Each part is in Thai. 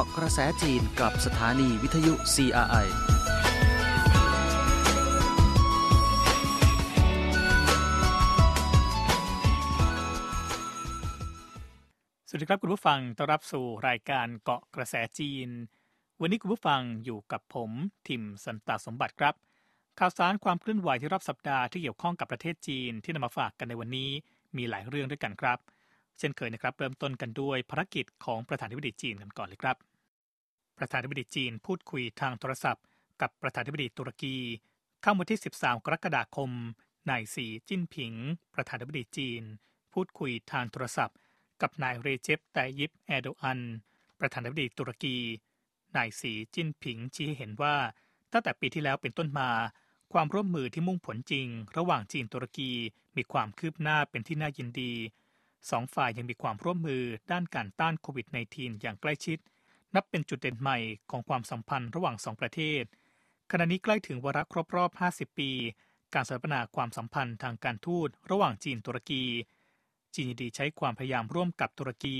าะกระแสจีนกับสถานีวิทยุ CRI สวัสดีครับคุณผู้ฟัง ต้อนรับสู่รายการเกาะกระแสจีน วันนี้คุณผู้ฟังอยู่กับผมทิมสันตสมบัติครับ ข่าวสารความเคลื่อนไหวที่รอบสัปดาห์ที่เกี่ยวข้องกับประเทศจีนที่นำมาฝากกันในวันนี้มีหลายเรื่องด้วยกันครับเช่นเคยนะครับเริ่มต้นกันด้วยภารกิจของประธานาธิบดีจีนกันก่อนเลยครับ ประธานาธิบดีจีนพูดคุยทางโทรศัพท์ กับประธานาธิบดีตุรกีค่ำวันที่ 13 กรกฎาคมนายสีจิ้นผิง ประธานาธิบดีจีน พูดคุยทางโทรศัพท์ กับนายเรเจปไตยิปแอโดอัน ประธานาธิบดีตุรกีนายสีจิ้นผิงชี้ให้เห็นว่า ตั้งแต่ปีที่แล้วเป็นต้นมา ความร่วมมือที่มุ่งผลจริง ระหว่างจีนตุรกีมีความคืบหน้าเป็นที่น่ายินดีสองฝ่ายยังมีความร่วมมือด้านการต้านโควิด -19 อย่างใกล้ชิด นับเป็นจุดเด่นใหม่ของความสัมพันธ์ระหว่างสองประเทศ ขณะนี้ใกล้ถึงวาระครบรอบ 50 ปี การสถาปนาความสัมพันธ์ทางการทูตระหว่างจีนตุรกี จีนยินดีใช้ความพยายามร่วมกับตุรกี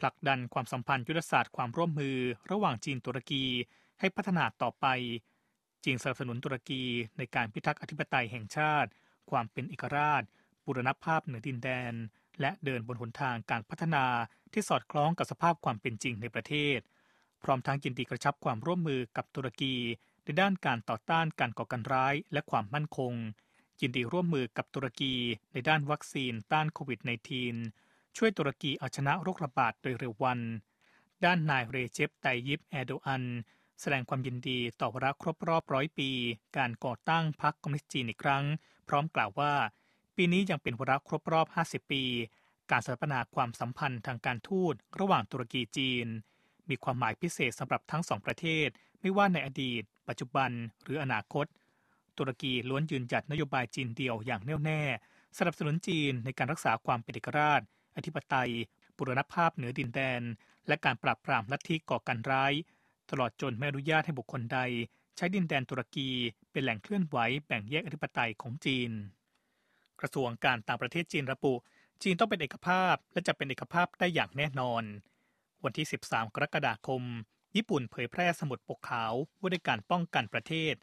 ผลักดันความสัมพันธ์ยุทธศาสตร์ความร่วมมือ ระหว่างจีนตุรกีให้พัฒนาต่อไป จีนสนับสนุนตุรกีในการพิทักษ์อธิปไตยแห่งชาติ ความเป็นเอกราชบูรณภาพเหนือดินแดน และเดินบนหนทางการพัฒนาที่สอดคล้องกับสภาพความเป็นจริงในประเทศ พร้อมทั้งยินดีกระชับความร่วมมือกับตุรกีในด้านการต่อต้านการก่อการร้ายและความมั่นคง ยินดีร่วมมือกับตุรกีในด้านวัคซีนต้านโควิด -19 ช่วยตุรกีเอาชนะโรคระบาดโดยเร็ววัน ด้านนายเรเจปไตยิปแอโดอัน แสดงความยินดีต่อวาระครบรอบร้อยปี การก่อตั้งพรรคคอมมิวนิสต์จีนอีกครั้ง พร้อมกล่าวว่า ปีนี้ยังเป็นวาระครบรอบ 50 ปี การสถาปนาความสัมพันธ์ทางการทูตระหว่างตุรกีจีน มีความหมายพิเศษสำหรับทั้งสองประเทศ ไม่ว่าในอดีต ปัจจุบัน หรืออนาคต ตุรกีล้วนยืนหยัดนโยบายจีนเดียวอย่างแน่วแน่ สนับสนุนจีนในการรักษาความเป็นเอกราช อธิปไตยบุรณภาพเหนือดินแดน และการปราบปรามลัทธิก่อการร้าย ตลอดจนไม่อนุญาตให้บุคคลใด ใช้ดินแดนตุรกีเป็นแหล่งเคลื่อนไหวแบ่งแยกอธิปไตยของจีน กระทรวงการต่างประเทศจีนระบุ จีนต้องเป็นเอกภาพและจะเป็นเอกภาพได้อย่างแน่นอน วันที่ 13 กรกฎาคม ญี่ปุ่นเผยแพร่สมุดปกขาวว่าด้วยการป้องกันประเทศ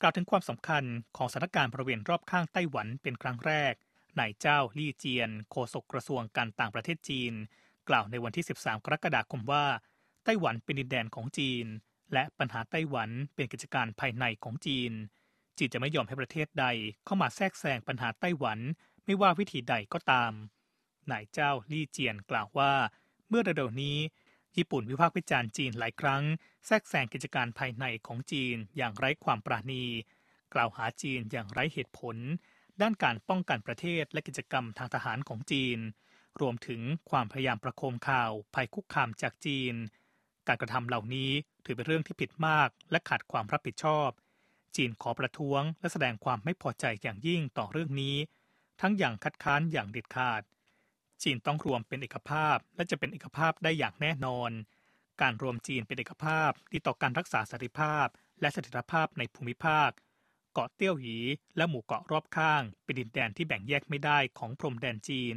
กล่าวถึงความสำคัญของสถานการณ์บริเวณรอบข้างไต้หวันเป็นครั้งแรกนายเจ้าลี่เจียน โฆษกกระทรวงการต่างประเทศจีน กล่าวในวันที่ 13 กรกฎาคมว่า ไต้หวันเป็นดินแดนของจีน และปัญหาไต้หวันเป็นกิจการภายในของจีน จีนจะไม่ยอมให้ประเทศใดเข้ามาแทรกแซงปัญหาไต้หวันไม่ว่าวิธีใดก็ตามนายเจ้าลี่เจียนกล่าวว่า เมื่อเร็วๆนี้ ญี่ปุ่นวิพากษ์วิจารณ์จีนหลายครั้ง แทรกแซงกิจการภายในของจีนอย่างไร้ความปราณี กล่าวหาจีนอย่างไร้เหตุผล ด้านการป้องกันประเทศและกิจกรรมทางทหารของจีน รวมถึงความพยายามประโคมข่าวภัยคุกคามจากจีน การกระทำเหล่านี้ถือเป็นเรื่องที่ผิดมาก และขาดความรับผิดชอบ จีนขอประท้วง และแสดงความไม่พอใจอย่างยิ่งต่อเรื่องนี้ ทั้งอย่างคัดค้านอย่างเด็ดขาด จีนต้องรวมเป็นเอกภาพและจะเป็นเอกภาพได้อย่างแน่นอน การรวมจีนเป็นเอกภาพดีต่อการรักษาสันติภาพ และเสถียรภาพในภูมิภาค เกาะเตี้ยวหยีและหมู่เกาะรอบข้าง เป็นดินแดนที่แบ่งแยกไม่ได้ของพรมแดนจีน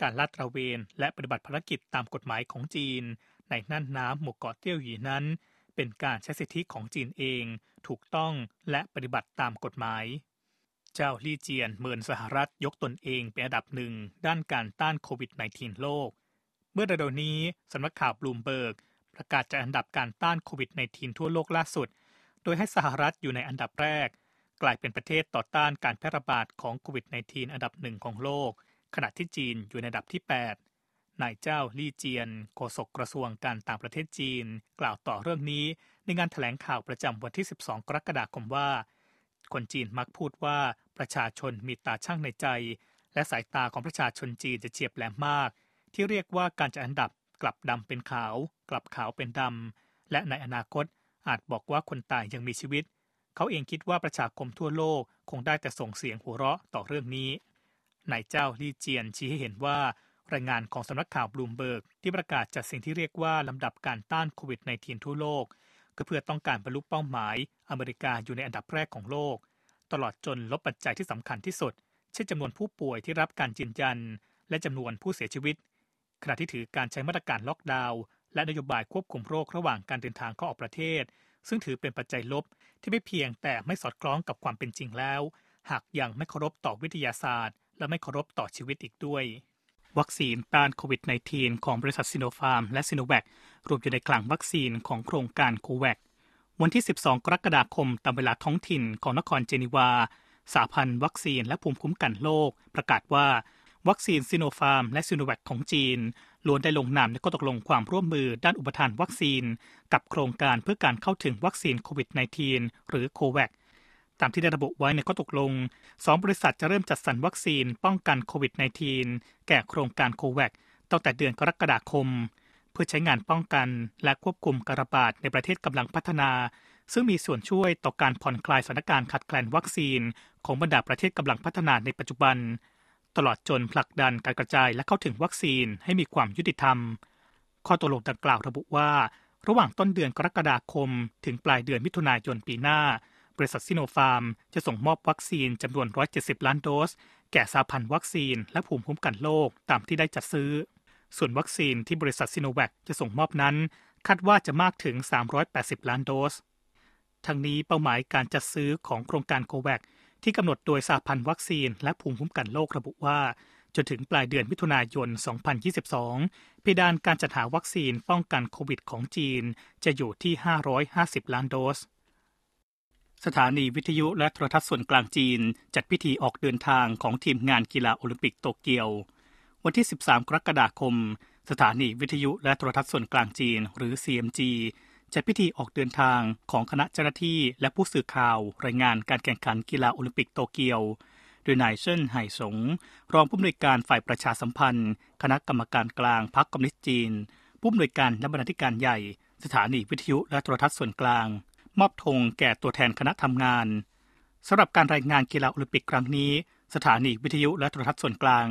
การลาดตระเวนและปฏิบัติภารกิจตามกฎหมายของจีน ในน่านน้ำหมู่เกาะเตี้ยวหยีนั้น เป็นการใช้สิทธิของจีนเอง ถูกต้องและปฏิบัติตามกฎหมาย เจ้าลี่เจียนเมินสหรัฐยกตนเองเป็นอันดับหนึ่งด้านการต้านโควิด -19 โลก เมื่อเร็วๆนี้สำนักข่าวบลูมเบิร์ก ประกาศจัดอันดับการต้านโควิด -19 ทั่วโลกล่าสุด โดยให้สหรัฐอยู่ในอันดับแรก กลายเป็นประเทศต่อต้านการแพร่ระบาดของโควิด -19 อันดับหนึ่งของโลก ขณะที่จีนอยู่ในอันดับที่ 8 นายเจ้าลี่เจียนโฆษกกระทรวงการต่างประเทศจีน กล่าวต่อเรื่องนี้ในงานถแถลงข่าวประจำวันที่ 12 กรกฎาคมว่า คนจีนมักพูดว่า ประชาชนมีตาช่างในใจ และสายตาของประชาชนจีนจะเฉียบแหลมมาก ที่เรียกว่าการจัดอันดับกลับดำเป็นขาว กลับขาวเป็นดำ และในอนาคตอาจบอกว่าคนตายยังมีชีวิต เขาเองคิดว่าประชาคมทั่วโลกคงได้แต่ส่งเสียงหัวเราะต่อเรื่องนี้นายเจ้าลี่เจียนชี้ให้เห็นว่ารายงานของสำนักข่าวบลูมเบิร์กที่ประกาศจัดสิ่งที่เรียกว่าลำดับการต้านโควิด -19 ทั่วโลกก็เพื่อต้องการบรรลุเป้าหมาย อเมริกาอยู่ในอันดับแรกของโลก ตลอดจนลบปัจจัยที่สำคัญที่สุด เช่นจำนวนผู้ป่วยที่รับการยืนยัน และจำนวนผู้เสียชีวิต ขณะที่ถือการใช้มาตรการล็อกดาวน์และนโยบายควบคุมโรคระหว่างการเดินทางเข้าออกประเทศ ซึ่งถือเป็นปัจจัยลบที่ไม่เพียงแต่ไม่สอดคล้องกับความเป็นจริงแล้ว หากยังไม่เคารพต่อวิทยาศาสตร์ และไม่เคารพต่อชีวิตอีกด้วย วัคซีนต้านโควิด -19 ของบริษัทซิโนฟาร์มและซิโนแวครวมอยู่ในคลังวัคซีนของโครงการโควัค วันที่ 12 กรกฎาคมตามเวลาท้องถิ่นของนครเจนีวาสหพันธ์วัคซีนและภูมิคุ้มกันโลก ประกาศว่า วัคซีนซิโนฟาร์มและซิโนแวคของจีนล้วนได้ลงนามในข้อตกลงความร่วมมือด้านอุปทานวัคซีน กับโครงการเพื่อการเข้าถึงวัคซีนโควิด -19 หรือโควัคตามที่ได้ระบุไว้ในข้อตกลง 2 บริษัทจะเริ่มจัดสรรวัคซีนป้องกันโควิด -19 แก่โครงการโควัคตั้งแต่เดือนกรกฎาคม เพื่อใช้งานป้องกัน และควบคุมการระบาดในประเทศกำลังพัฒนา ซึ่งมีส่วนช่วยต่อการผ่อนคลายสถานการณ์ขาดแคลนวัคซีน ของบรรดาประเทศกำลังพัฒนาในปัจจุบัน ตลอดจนผลักดันการกระจายและเข้าถึงวัคซีนให้มีความยุติธรรม ข้อตกลงดังกล่าวระบุว่า ระหว่างต้นเดือนกรกฎาคม ถึงปลายเดือนมิถุนายนปีหน้าบริษัทซิโนฟาร์มจะส่งมอบวัคซีนจำนวน 170 ล้านโดส แก่สาพันธ์วัคซีนและภูมิคุ้มกันโลกตามที่ได้จัดซื้อ ส่วนวัคซีนที่บริษัทซิโนแวคจะส่งมอบนั้น คาดว่าจะมากถึง 380 ล้านโดส ทั้งนี้เป้าหมายการจัดซื้อของโครงการโควคที่กำหนดโดยสาพันธ์วัคซีน และภูมิคุ้มกันโลกระบุว่า จนถึงปลายเดือนมิถุนายน 2022 เพดานการจัดหาวัคซีนป้องกันโควิดของจีน จะอยู่ที่ 550 ล้านโดส สถานีวิทยุและโทรทัศน์ส่วนกลางจีน จัดพิธีออกเดินทางของทีมงานกีฬาโอลิมปิกโตเกียว วันที่ 13 กรกฎาคม สถานีวิทยุและโทรทัศน์ส่วนกลางจีน หรือ CMG จัดพิธีออกเดินทางของคณะเจ้าหน้าที่และผู้สื่อข่าว รายงานการแข่งขันกีฬาโอลิมปิกโตเกียว โดยนายเชิ่นไห่สง รองผู้อำนวยการฝ่ายประชาสัมพันธ์ คณะกรรมการกลางพรรคคอมมิวนิสต์จีน ผู้อำนวยการและบรรณาธิการใหญ่ สถานีวิทยุและโทรทัศน์ส่วนกลาง มอบธงแก่ตัวแทนคณะทำงานสำหรับการรายงานกีฬาโอลิมปิกครั้งนี้ สถานีวิทยุและโทรทัศน์ส่วนกลาง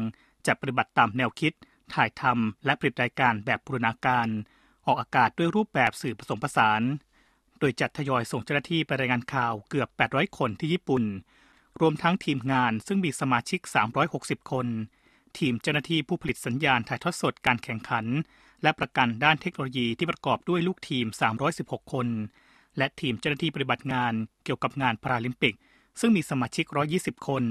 จะปฏิบัติตามแนวคิด ถ่ายทำและผลิตรายการแบบบูรณาการ ออกอากาศด้วยรูปแบบสื่อผสมผสาน โดยจัดทยอยส่งเจ้าหน้าที่ไปรายงานข่าวเกือบ 800 คนที่ญี่ปุ่น รวมทั้งทีมงานซึ่งมีสมาชิก 360 คน ทีมเจ้าหน้าที่ผู้ผลิตสัญญาณถ่ายทอดสดการแข่งขัน และประกันด้านเทคโนโลยีที่ประกอบด้วยลูกทีม 316 คน และทีมเจ้าหน้าที่ปฏิบัติงานเกี่ยวกับงานพาราลิมปิก ซึ่งมีสมาชิก 120 คน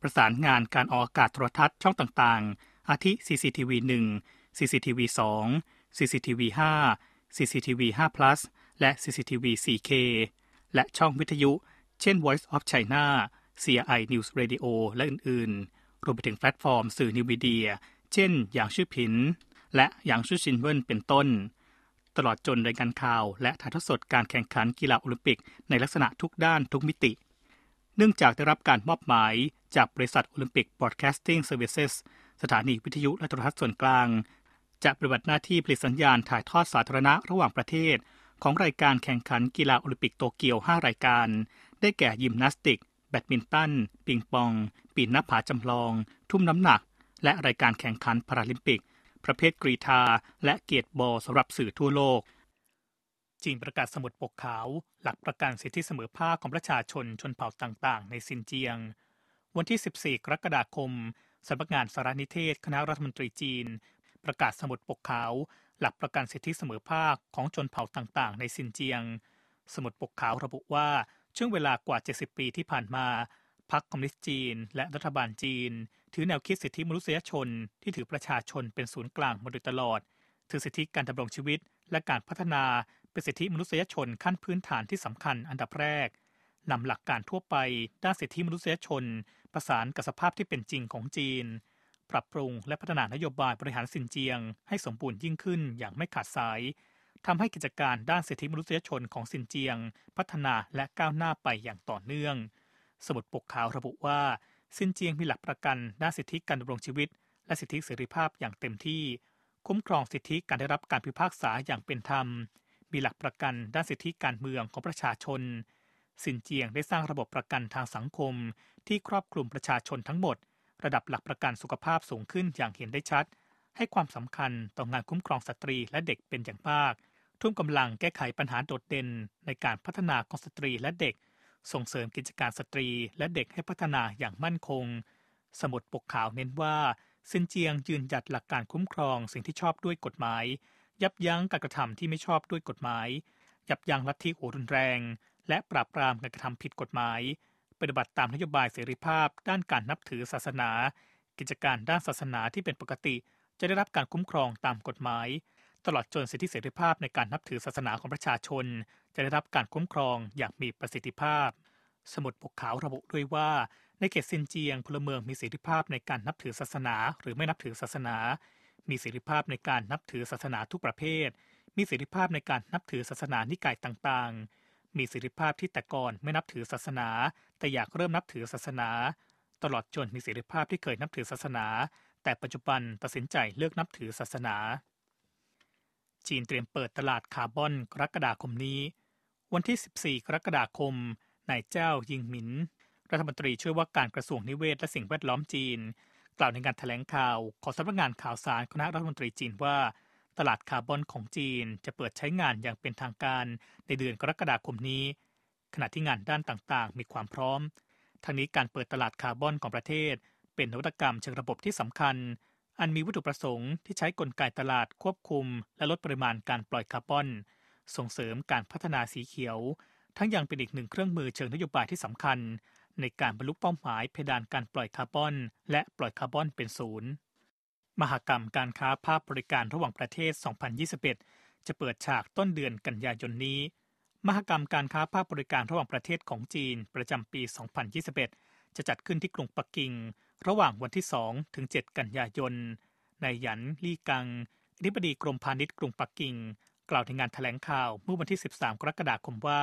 ประสานงานการออกอากาศโทรทัศน์ช่องต่างๆ อาทิ CCTV 1 CCTV 2 CCTV 5 CCTV 5 plus และ CCTV 4K และช่องวิทยุ เช่น Voice of China CRI News Radio และอื่นๆ รวมไปถึงแพลตฟอร์มสื่อ new media เช่น อย่างชื่อผิน และยางซื่อซินเหวินเป็นต้น ตลอดจนรายการข่าวและถ่ายทอดสดการแข่งขันกีฬาโอลิมปิกในลักษณะทุกด้านทุกมิติ เนื่องจากได้รับการมอบหมาย จากบริษัทโอลิมปิกบ r อ a แคสติ้งเซอร์วิสสถานีวิทยุและโทรทัศน์ส่วนกลาง จะปฏิบัติหน้าที่ผลิตสัญญาณถ่ายทอดสาธารณะระหว่างประเทศ ของรายการแข่งขันกีฬาโอลิมปิกโตเกียว 5 รายการ ได้แก่ยิมนาสติก แบดมินตัน ปิงปอง ปีนหน้าผาจำลอง ทุ่มน้ำหนัก และรายการแข่งขันพาราลิมปิก ประเภทกรีธา และ goalball สำหรับสื่อทั่วโลกจีนประกาศสมุดปกขาว หลักประกันสิทธิเสมอภาคของประชาชนชนเผ่าต่างๆ ในซินเจียง วันที่ 14 กรกฎาคมสำนักงานสารนิเทศ คณะรัฐมนตรีจีน ประกาศสมุดปกขาว หลักประกันสิทธิเสมอภาคของชนเผ่าต่างๆ ในซินเจียง สมุดปกขาวระบุว่าช่วงเวลากว่า 70 ปีที่ผ่านมาพรรคคอมมิวนิสต์จีน และรัฐบาลจีน ถือแนวคิดสิทธิมนุษยชน ที่ถือประชาชนเป็นศูนย์กลางมาโดยตลอด ถือสิทธิการดำรงชีวิต และการพัฒนาเป็นสิทธิมนุษยชนขั้นพื้นฐานที่สำคัญอันดับแรกนำหลักการทั่วไปด้านสิทธิมนุษยชน ประสานกับสภาพที่เป็นจริงของจีน ปรับปรุงและพัฒนานโยบายบริหารสินเจียง ให้สมบูรณ์ยิ่งขึ้นอย่างไม่ขาดสายทำให้กิจการด้านสิทธิมนุษยชนของสินเจียง พัฒนาและก้าวหน้าไปอย่างต่อเนื่อง สมุดปกขาวระบุว่าสินเจียงมีหลักประกันด้านสิทธิการดำรงชีวิต และสิทธิเสรีภาพอย่างเต็มที่ คุ้มครองสิทธิการได้รับการพิพากษาอย่างเป็นธรรม มีหลักประกันด้านสิทธิการเมืองของประชาชน สินเจียงได้สร้างระบบประกันทางสังคม ที่ครอบคลุมประชาชนทั้งหมด ระดับหลักประกันสุขภาพสูงขึ้นอย่างเห็นได้ชัด ให้ความสำคัญต่องานคุ้มครองสตรีและเด็กเป็นอย่างมาก ทุ่มกำลังแก้ไขปัญหาโดดเด่นในการพัฒนาของสตรีและเด็ก ส่งเสริมกิจการสตรีและเด็กให้พัฒนาอย่างมั่นคง สมุดปกขาวเน้นว่าซินเจียงยืนหยัดหลักการคุ้มครองสิ่งที่ชอบด้วยกฎหมาย ยับยั้งการกระทำที่ไม่ชอบด้วยกฎหมาย ยับยั้งลัทธิหัวรุนแรง และปราบปรามการกระทำผิดกฎหมาย ปฏิบัติตามนโยบายเสรีภาพ ด้านการนับถือศาสนา กิจการด้านศาสนาที่เป็นปกติ จะได้รับการคุ้มครองตามกฎหมาย ตลอดจนสิทธิเสรีภาพในการนับถือศาสนาของประชาชน จะได้รับการคุ้มครองอย่างมีประสิทธิภาพ สมุดปกขาวระบุด้วยว่า ในเขตซินเจียงพลเมืองมีเสรีภาพในการนับถือศาสนา หรือไม่นับถือศาสนา มีเสรีภาพในการนับถือศาสนาทุกประเภท มีเสรีภาพในการนับถือศาสนานิกายต่างๆ มีเสรีภาพที่แต่ก่อนไม่นับถือศาสนา แต่อยากเริ่มนับถือศาสนา ตลอดจนมีเสรีภาพที่เคยนับถือศาสนา แต่ปัจจุบันตัดสินใจเลิกนับถือศาสนา จีนเตรียมเปิดตลาดคาร์บอนกรกฎาคมนี้ วันที่ 14 กรกฎาคมนายเจ้ายิงหมินรัฐมนตรีช่วยว่าการกระทรวงนิเวศและสิ่งแวดล้อมจีน กล่าวในการถแถลงข่าว ของสำนักงานข่าวสารคณะรัฐมนตรีจีนว่า ตลาดคาร์บอนของจีนจะเปิดใช้งานอย่างเป็นทางการในเดือนกรกฎาคมนี้ ขณะที่งานด้านต่างๆ มีความพร้อม ทั้งนี้การเปิดตลาดคาร์บอนของประเทศ เป็นนวัตกรรมเชิงระบบที่สำคัญ อันมีวัตถุประสงค์ที่ใช้กลไกตลาดควบคุม และลดปริมาณการปล่อยคาร์บอน ส่งเสริมการพัฒนาสีเขียว ทั้งยังเป็นอีกหนึ่งเครื่องมือเชิงนโยบายที่สำคัญ ในการบรรลุเป้าหมายเพดานการปล่อยคาร์บอน และปล่อยคาร์บอนเป็นศูนย์ มหกรรมการค้าภาคบริการระหว่างประเทศ 2021 จะเปิดฉากต้นเดือนกันยายนนี้ มหกรรมการค้าภาพบริการระหว่างประเทศของจีนประจำปี 2021 จะจัดขึ้นที่กรุงปักกิ่ง ระหว่างวันที่ 2 ถึง 7 กันยายน นายหยันลี่กังอธิบดีกรมพาณิชย์กรุงปักกิ่ง กล่าวในงานถแถลงข่าวเมื่อวันที่ 13 กรกฎาคมว่า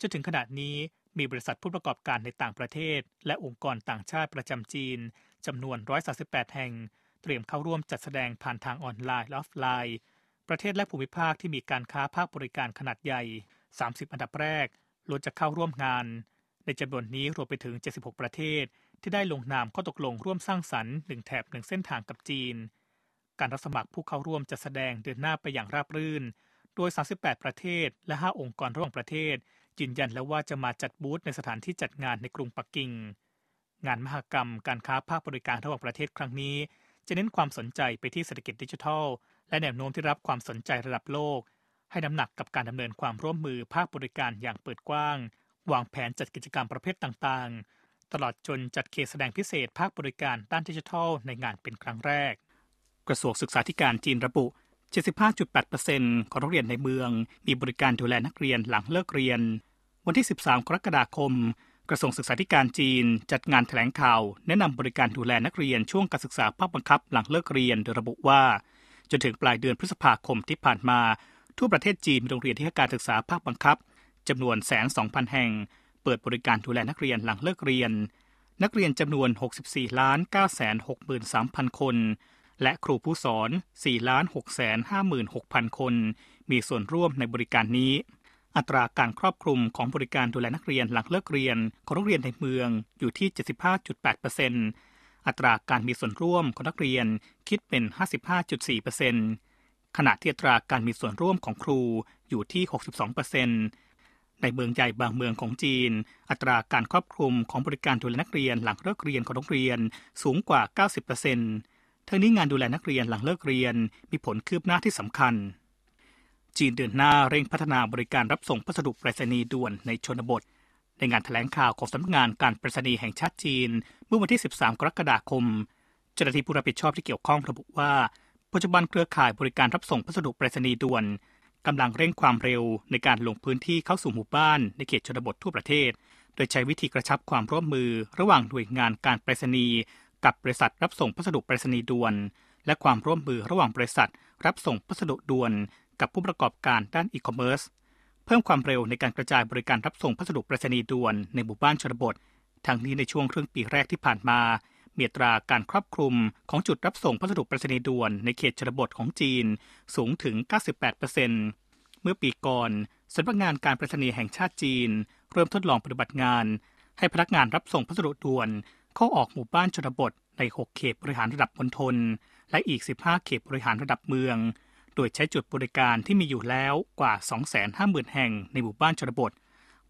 จนถึงขณะนี้มีบริษัทผู้ประกอบการในต่างประเทศ และองค์กรต่างชาติประจำจีนจำนวน 138 แห่ง เตรียมเข้าร่วมจัดแสดงผ่านทางออนไลน์และออฟไลน์ ประเทศและภูมิภาคที่มีการค้าภาคบริการขนาดใหญ่ 30 อันดับแรกล้วนจะเข้าร่วมงาน ในจำนวนนี้รวมไปถึง 76 ประเทศ ที่ได้ลงนามข้อตกลงร่วมสร้างสรรค์หนึ่งแถบหนึ่งเส้นทางกับจีน การรับสมัครผู้เข้าร่วมจัดแสดงเดินหน้าไปอย่างราบรื่น โดย 38 ประเทศ และ 5 องค์กรระหว่างประเทศยืนยันแล้วว่าจะมาจัดบูธในสถานที่จัดงานในกรุงปักกิ่ง งานมหกรรม การค้าภาคบริการระหว่างประเทศครั้งนี้ จะเน้นความสนใจไปที่เศรษฐกิจดิจิทัล และแนวโน้มที่รับความสนใจระดับโลก ให้น้ำหนักกับการดำเนินความร่วมมือภาคบริการอย่างเปิดกว้าง วางแผนจัดกิจกรรมประเภทต่างๆ ตลอดจนจัดเขตแสดงพิเศษภาคบริการด้านดิจิทัล ในงานเป็นครั้งแรก กระทรวงศึกษาธิการจีนระบุ 75.8%ของโรงเรียนในเมือง มีบริการดูแลนักเรียนหลังเลิกเรียน วันที่ 13 กรกฎาคม กระทรวงศึกษาธิการจีน จัดงานแถลงข่าว แนะนำบริการดูแลนักเรียนช่วงการศึกษาภาคบังคับหลังเลิกเรียนโดยระบุว่า จนถึงปลายเดือนพฤษภาคมที่ผ่านมา ทั่วประเทศจีนมีโรงเรียนที่ให้การศึกษาภาคบังคับจำนวนแสนสองพันแห่ง เปิดบริการดูแลนักเรียนหลังเลิกเรียน นักเรียนจำนวน 64ล้าน9แสน63,000 คน และครูผู้สอน4ล้าน6แสน56,000 คน มีส่วนร่วมในบริการนี้ อัตราการครอบคลุมของบริการดูแลนักเรียนหลังเลิกเรียนของโรงเรียนในเมืองอยู่ที่ 75.8%อัตราการมีส่วนร่วมของนักเรียนคิดเป็น 55.4%ขณะที่อัตราการมีส่วนร่วมของครูอยู่ที่ 62%ในเมืองใหญ่บางเมืองของจีน อัตราการครอบคลุมของบริการดูแลนักเรียนหลังเลิกเรียนของโรงเรียนสูงกว่า 90%ทั้งนี้งานดูแลนักเรียนหลังเลิกเรียนมีผลคืบหน้าที่สำคัญ จีนเดินหน้าเร่งพัฒนาบริการรับส่งพัสดุไปรษณีย์ด่วนในชนบท ในงานถแถลงข่าวของสำนักงานการไปรษณีย์แห่งชาติจีน เมื่อวันที่ 13 กรกฎาคม เจ้าหน้าที่ผู้รับผิดชอบที่เกี่ยวข้องระบุว่า ปัจจุบันเครือข่ายบริการรับส่งพัสดุไปรษณีย์ด่วนกำลังเร่งความเร็วในการลงพื้นที่เข้าสู่หมู่บ้านในเขตชนบททั่วประเทศ โดยใช้วิธีกระชับความร่วมมือ ระหว่างหน่วยงานการไปรษณีย์กับบริษัทรับส่งพัสดุไปรษณีย์ด่วน และความร่วมมือระหว่างบริษัทรับส่งพัสดุด่วน กับผู้ประกอบการด้านอีคอมเมิร์ซเพิ่มความเร็วในการกระจายบริการรับส่งพัสดุไปรษณีย์ด่วนในหมู่บ้านชนบททั้งนี้ในช่วงครึ่งปีแรกที่ผ่านมามีอัตราการครอบคลุมของจุดรับส่งพัสดุไปรษณีย์ด่วนในเขตชนบทของจีนสูงถึง 98%เมื่อปีก่อนสำนักงานการไปรษณีย์แห่งชาติจีน เริ่มทดลองปฏิบัติงาน ให้พนักงานรับส่งพัสดุด่วนเข้าออกหมู่บ้านชนบทใน 6 เขตบริหารระดับมณฑลและอีก 15 เขตบริหารระดับเมือง ดยใช้จุดบริการที่มีอยู่แล้วกว่า 250,000 แห่งในหมู่บ้านชนบท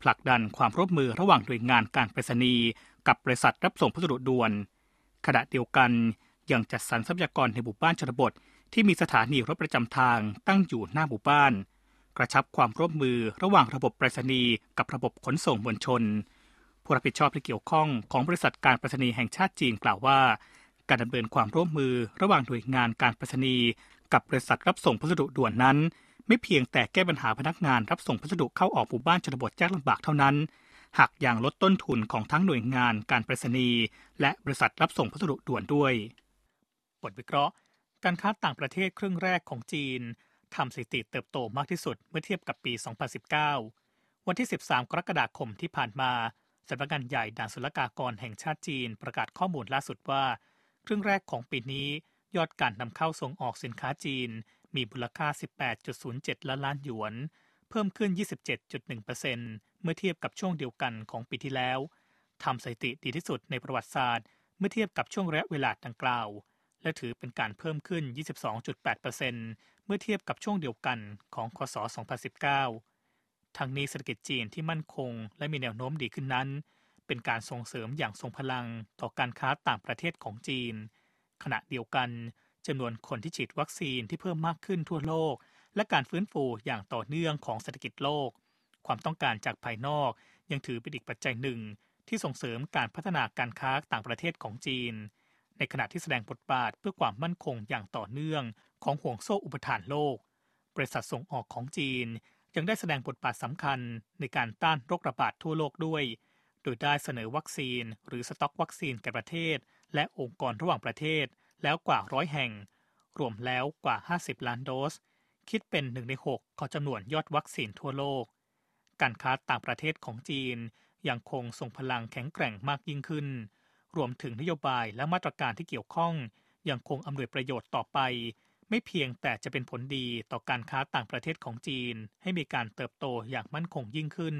ผลักดันความร่วมมือระหว่างหน่วยงานการไปรษณีย์กับบริษัทรับส่งพัสดุด่วน ขณะเดียวกันยังจัดสรรทรัพยากรในหมู่บ้านชนบท ที่มีสถานีรถประจำทางตั้งอยู่หน้าหมู่บ้าน กระชับความร่วมมือระหว่างระบบไปรษณีย์กับระบบขนส่งมวลชน ผู้รับผิดชอบที่เกี่ยวข้องของบริษัทการไปรษณีย์แห่งชาติจีนกล่าวว่า การดำเนินความร่วมมือระหว่างหน่วยงานการไปรษณีย์ กับบริษัทรับส่งพัสดุด่วนนั้น ไม่เพียงแต่แก้ปัญหาพนักงานรับส่งพัสดุเข้าออกหมู่บ้านชนบทยากลำบากเท่านั้น หากยังลดต้นทุนของทั้งหน่วยงานการไปรษณีย์และบริษัทรับส่งพัสดุด่วนด้วย บทวิเคราะห์ การค้าต่างประเทศครึ่งแรกของจีนทำสถิติเติบโตมากที่สุดเมื่อเทียบกับปี 2019 วันที่ 13 กรกฎาคมที่ผ่านมาสำนักงานใหญ่ด่านศุลกากรแห่งชาติจีนประกาศข้อมูลล่าสุดว่า ครึ่งแรกของปีนี้ ยอดการนำเข้าส่งออกสินค้าจีน มีมูลค่า 18.07 ล้านล้านหยวน เพิ่มขึ้น 27.1%เมื่อเทียบกับช่วงเดียวกันของปีที่แล้วทำสถิติดีที่สุดในประวัติศาสตร์ เมื่อเทียบกับช่วงระยะเวลาดังกล่าว และถือเป็นการเพิ่มขึ้น 22.8%เมื่อเทียบกับช่วงเดียวกันของคศ 2019 ทั้งนี้เศรษฐกิจจีนที่มั่นคง และมีแนวโน้มดีขึ้นนั้น เป็นการส่งเสริมอย่างทรงพลังต่อการค้าต่างประเทศของจีน ขณะเดียวกันจำนวนคนที่ฉีดวัคซีนที่เพิ่มมากขึ้นทั่วโลก และการฟื้นฟูอย่างต่อเนื่องของเศรษฐกิจโลก ความต้องการจากภายนอกยังถือเป็นอีกปัจจัยหนึ่ง ที่ส่งเสริมการพัฒนาการค้าต่างประเทศของจีน ในขณะที่แสดงบทบาทเพื่อความมั่นคงอย่างต่อเนื่องของห่วงโซ่อุปทานโลก บริษัทส่งออกของจีนยังได้แสดงบทบาทสำคัญในการต้านโรคระบาดทั่วโลกด้วย โดยได้เสนอวัคซีน หรือสต็อกวัคซีนแก่ประเทศ และองค์กรระหว่างประเทศแล้วกว่าร้อยแห่ง รวมแล้วกว่า 50 ล้านโดส คิดเป็นหนึ่งใน6ของจำนวนยอดวัคซีนทั่วโลก การค้าต่างประเทศของจีนยังคงส่งพลังแข็งแกร่งมากยิ่งขึ้น รวมถึงนโยบายและมาตรการที่เกี่ยวข้อง ยังคงอำนวยประโยชน์ต่อไป ไม่เพียงแต่จะเป็นผลดีต่อการค้าต่างประเทศของจีน ให้มีการเติบโตอย่างมั่นคงยิ่งขึ้น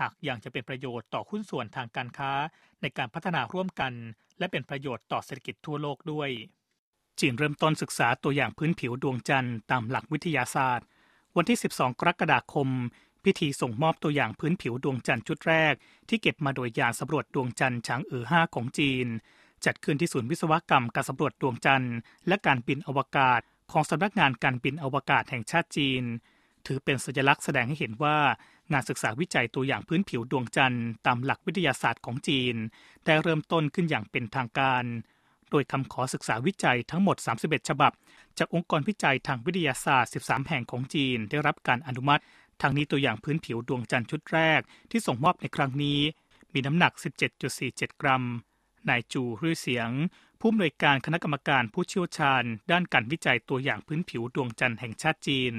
หากยังจะเป็นประโยชน์ต่อหุ้นส่วนทางการค้า ในการพัฒนาร่วมกัน และเป็นประโยชน์ต่อเศรษฐกิจทั่วโลกด้วย จีนเริ่มต้นศึกษาตัวอย่างพื้นผิวดวงจันทร์ตามหลักวิทยาศาสตร์ วันที่ 12 กรกฎาคม พิธีส่งมอบตัวอย่างพื้นผิวดวงจันทร์ชุดแรก ที่เก็บมาโดยยานสำรวจดวงจันทร์ช้างเอ๋อห้าของจีน จัดขึ้นที่ศูนย์วิศวกรรมการสำรวจดวงจันทร์ และการบินอวกาศ ของสำนักงานการบินอวกาศแห่งชาติจีน ถือเป็นสัญลักษณ์แสดงให้เห็นว่า งานศึกษาวิจัยตัวอย่างพื้นผิวดวงจันทร์ตามหลักวิทยาศาสตร์ของจีน ได้เริ่มต้นขึ้นอย่างเป็นทางการ โดยคำขอศึกษาวิจัยทั้งหมด 31 ฉบับ จากองค์กรวิจัยทางวิทยาศาสตร์ 13 แห่งของจีนได้รับการอนุมัติ ทางนี้ตัวอย่างพื้นผิวดวงจันทร์ชุดแรก ที่ส่งมอบในครั้งนี้ มีน้ำหนัก 17.47 กรัม นายจูรื่อเสียง ผู้อำนวยการคณะกรรมการผู้เชี่ยวชาญ ด้านการวิจัยตัวอย่างพื้นผิวดวงจันทร์แห่งชาติจีน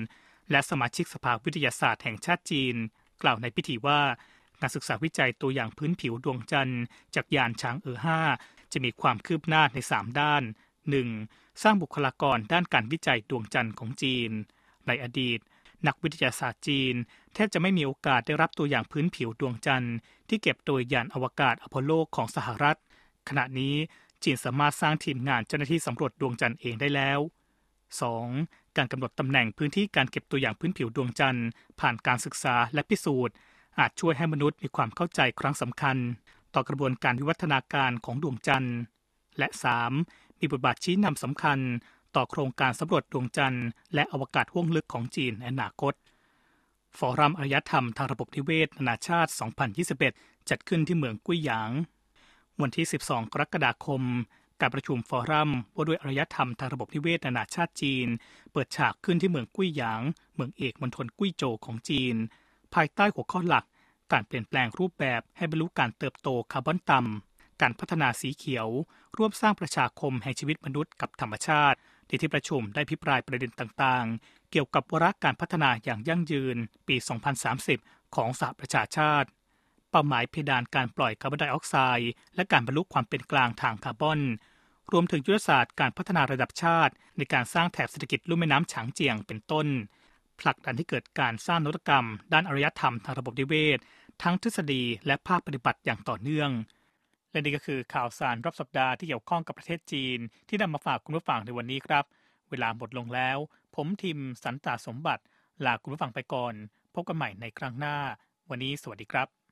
และสมาชิกสภาวิทยาศาสตร์แห่งชาติจีน กล่าวในพิธีว่าการศึกษาวิจัยตัวอย่างพื้นผิวดวงจันทร์จากยานช้างเอ๋อห้าจะมีความคืบหน้าใน 3 ด้าน 1. สร้างบุคลากรด้านการวิจัยดวงจันทร์ของจีน ในอดีต นักวิทยาศาสตร์จีน แทบจะไม่มีโอกาสได้รับตัวอย่างพื้นผิวดวงจันทร์ที่เก็บโดยยานอวกาศอพอลโลของสหรัฐ ขณะนี้จีนสามารถสร้างทีมงานเจ้าหน้าที่สำรวจดวงจันทร์เองได้แล้ว 2. การกำหนดตำแหน่งพื้นที่การเก็บตัวอย่างพื้นผิวดวงจันทร์ ผ่านการศึกษาและพิสูจน์ อาจช่วยให้มนุษย์มีความเข้าใจครั้งสำคัญ ต่อกระบวนการวิวัฒนาการของดวงจันทร์ และ 3. มีบทบาทชี้นำสำคัญ ต่อโครงการสำรวจดวงจันทร์ และอวกาศห้วงลึกของจีนในอนาคตฟอรัมอารยธรรมทางระบบนิเวศนานาชาติ 2021 จัดขึ้นที่เมืองกุ้ยหยาง วันที่ 12 กรกฎาคม การประชุมฟอรัมว่าด้วยอารยธรรมทางระบบนิเวศนานาชาติจีน เปิดฉากขึ้นที่เมืองกุ้ยหยาง เมืองเอกมณฑลกุ้ยโจวของจีน ภายใต้หัวข้อหลัก การเปลี่ยนแปลงรูปแบบให้บรรลุการเติบโตคาร์บอนต่ำการพัฒนาสีเขียว ร่วมสร้างประชาคมแห่งชีวิตมนุษย์กับธรรมชาติในที่ประชุมได้อภิปรายประเด็นต่างๆ เกี่ยวกับวาระการพัฒนาอย่างยั่งยืน ปี 2030 ของสหประชาชาติเป้าหมายเพดานการปล่อยคาร์บอนไดออกไซด์และการบรรลุความเป็นกลางทางคาร์บอน รวมถึงยุทธศาสตร์การพัฒนาระดับชาติ ในการสร้างแถบเศรษฐกิจลุ่มแม่น้ำฉางเจียงเป็นต้น ผลักดันให้เกิดการสร้างนวัตกรรม ด้านอารยธรรมทางระบบนิเวศ ทั้งทฤษฎีและภาคปฏิบัติอย่างต่อเนื่อง และนี่ก็คือข่าวสารรอบสัปดาห์ที่เกี่ยวข้องกับประเทศจีน ที่นำมาฝากคุณผู้ฟังในวันนี้ครับ เวลาหมดลงแล้ว ผมทิมสันตาสมบัติลาคุณผู้ฟังไปก่อน พบกันใหม่ในครั้งหน้า วันนี้สวัสดีครับ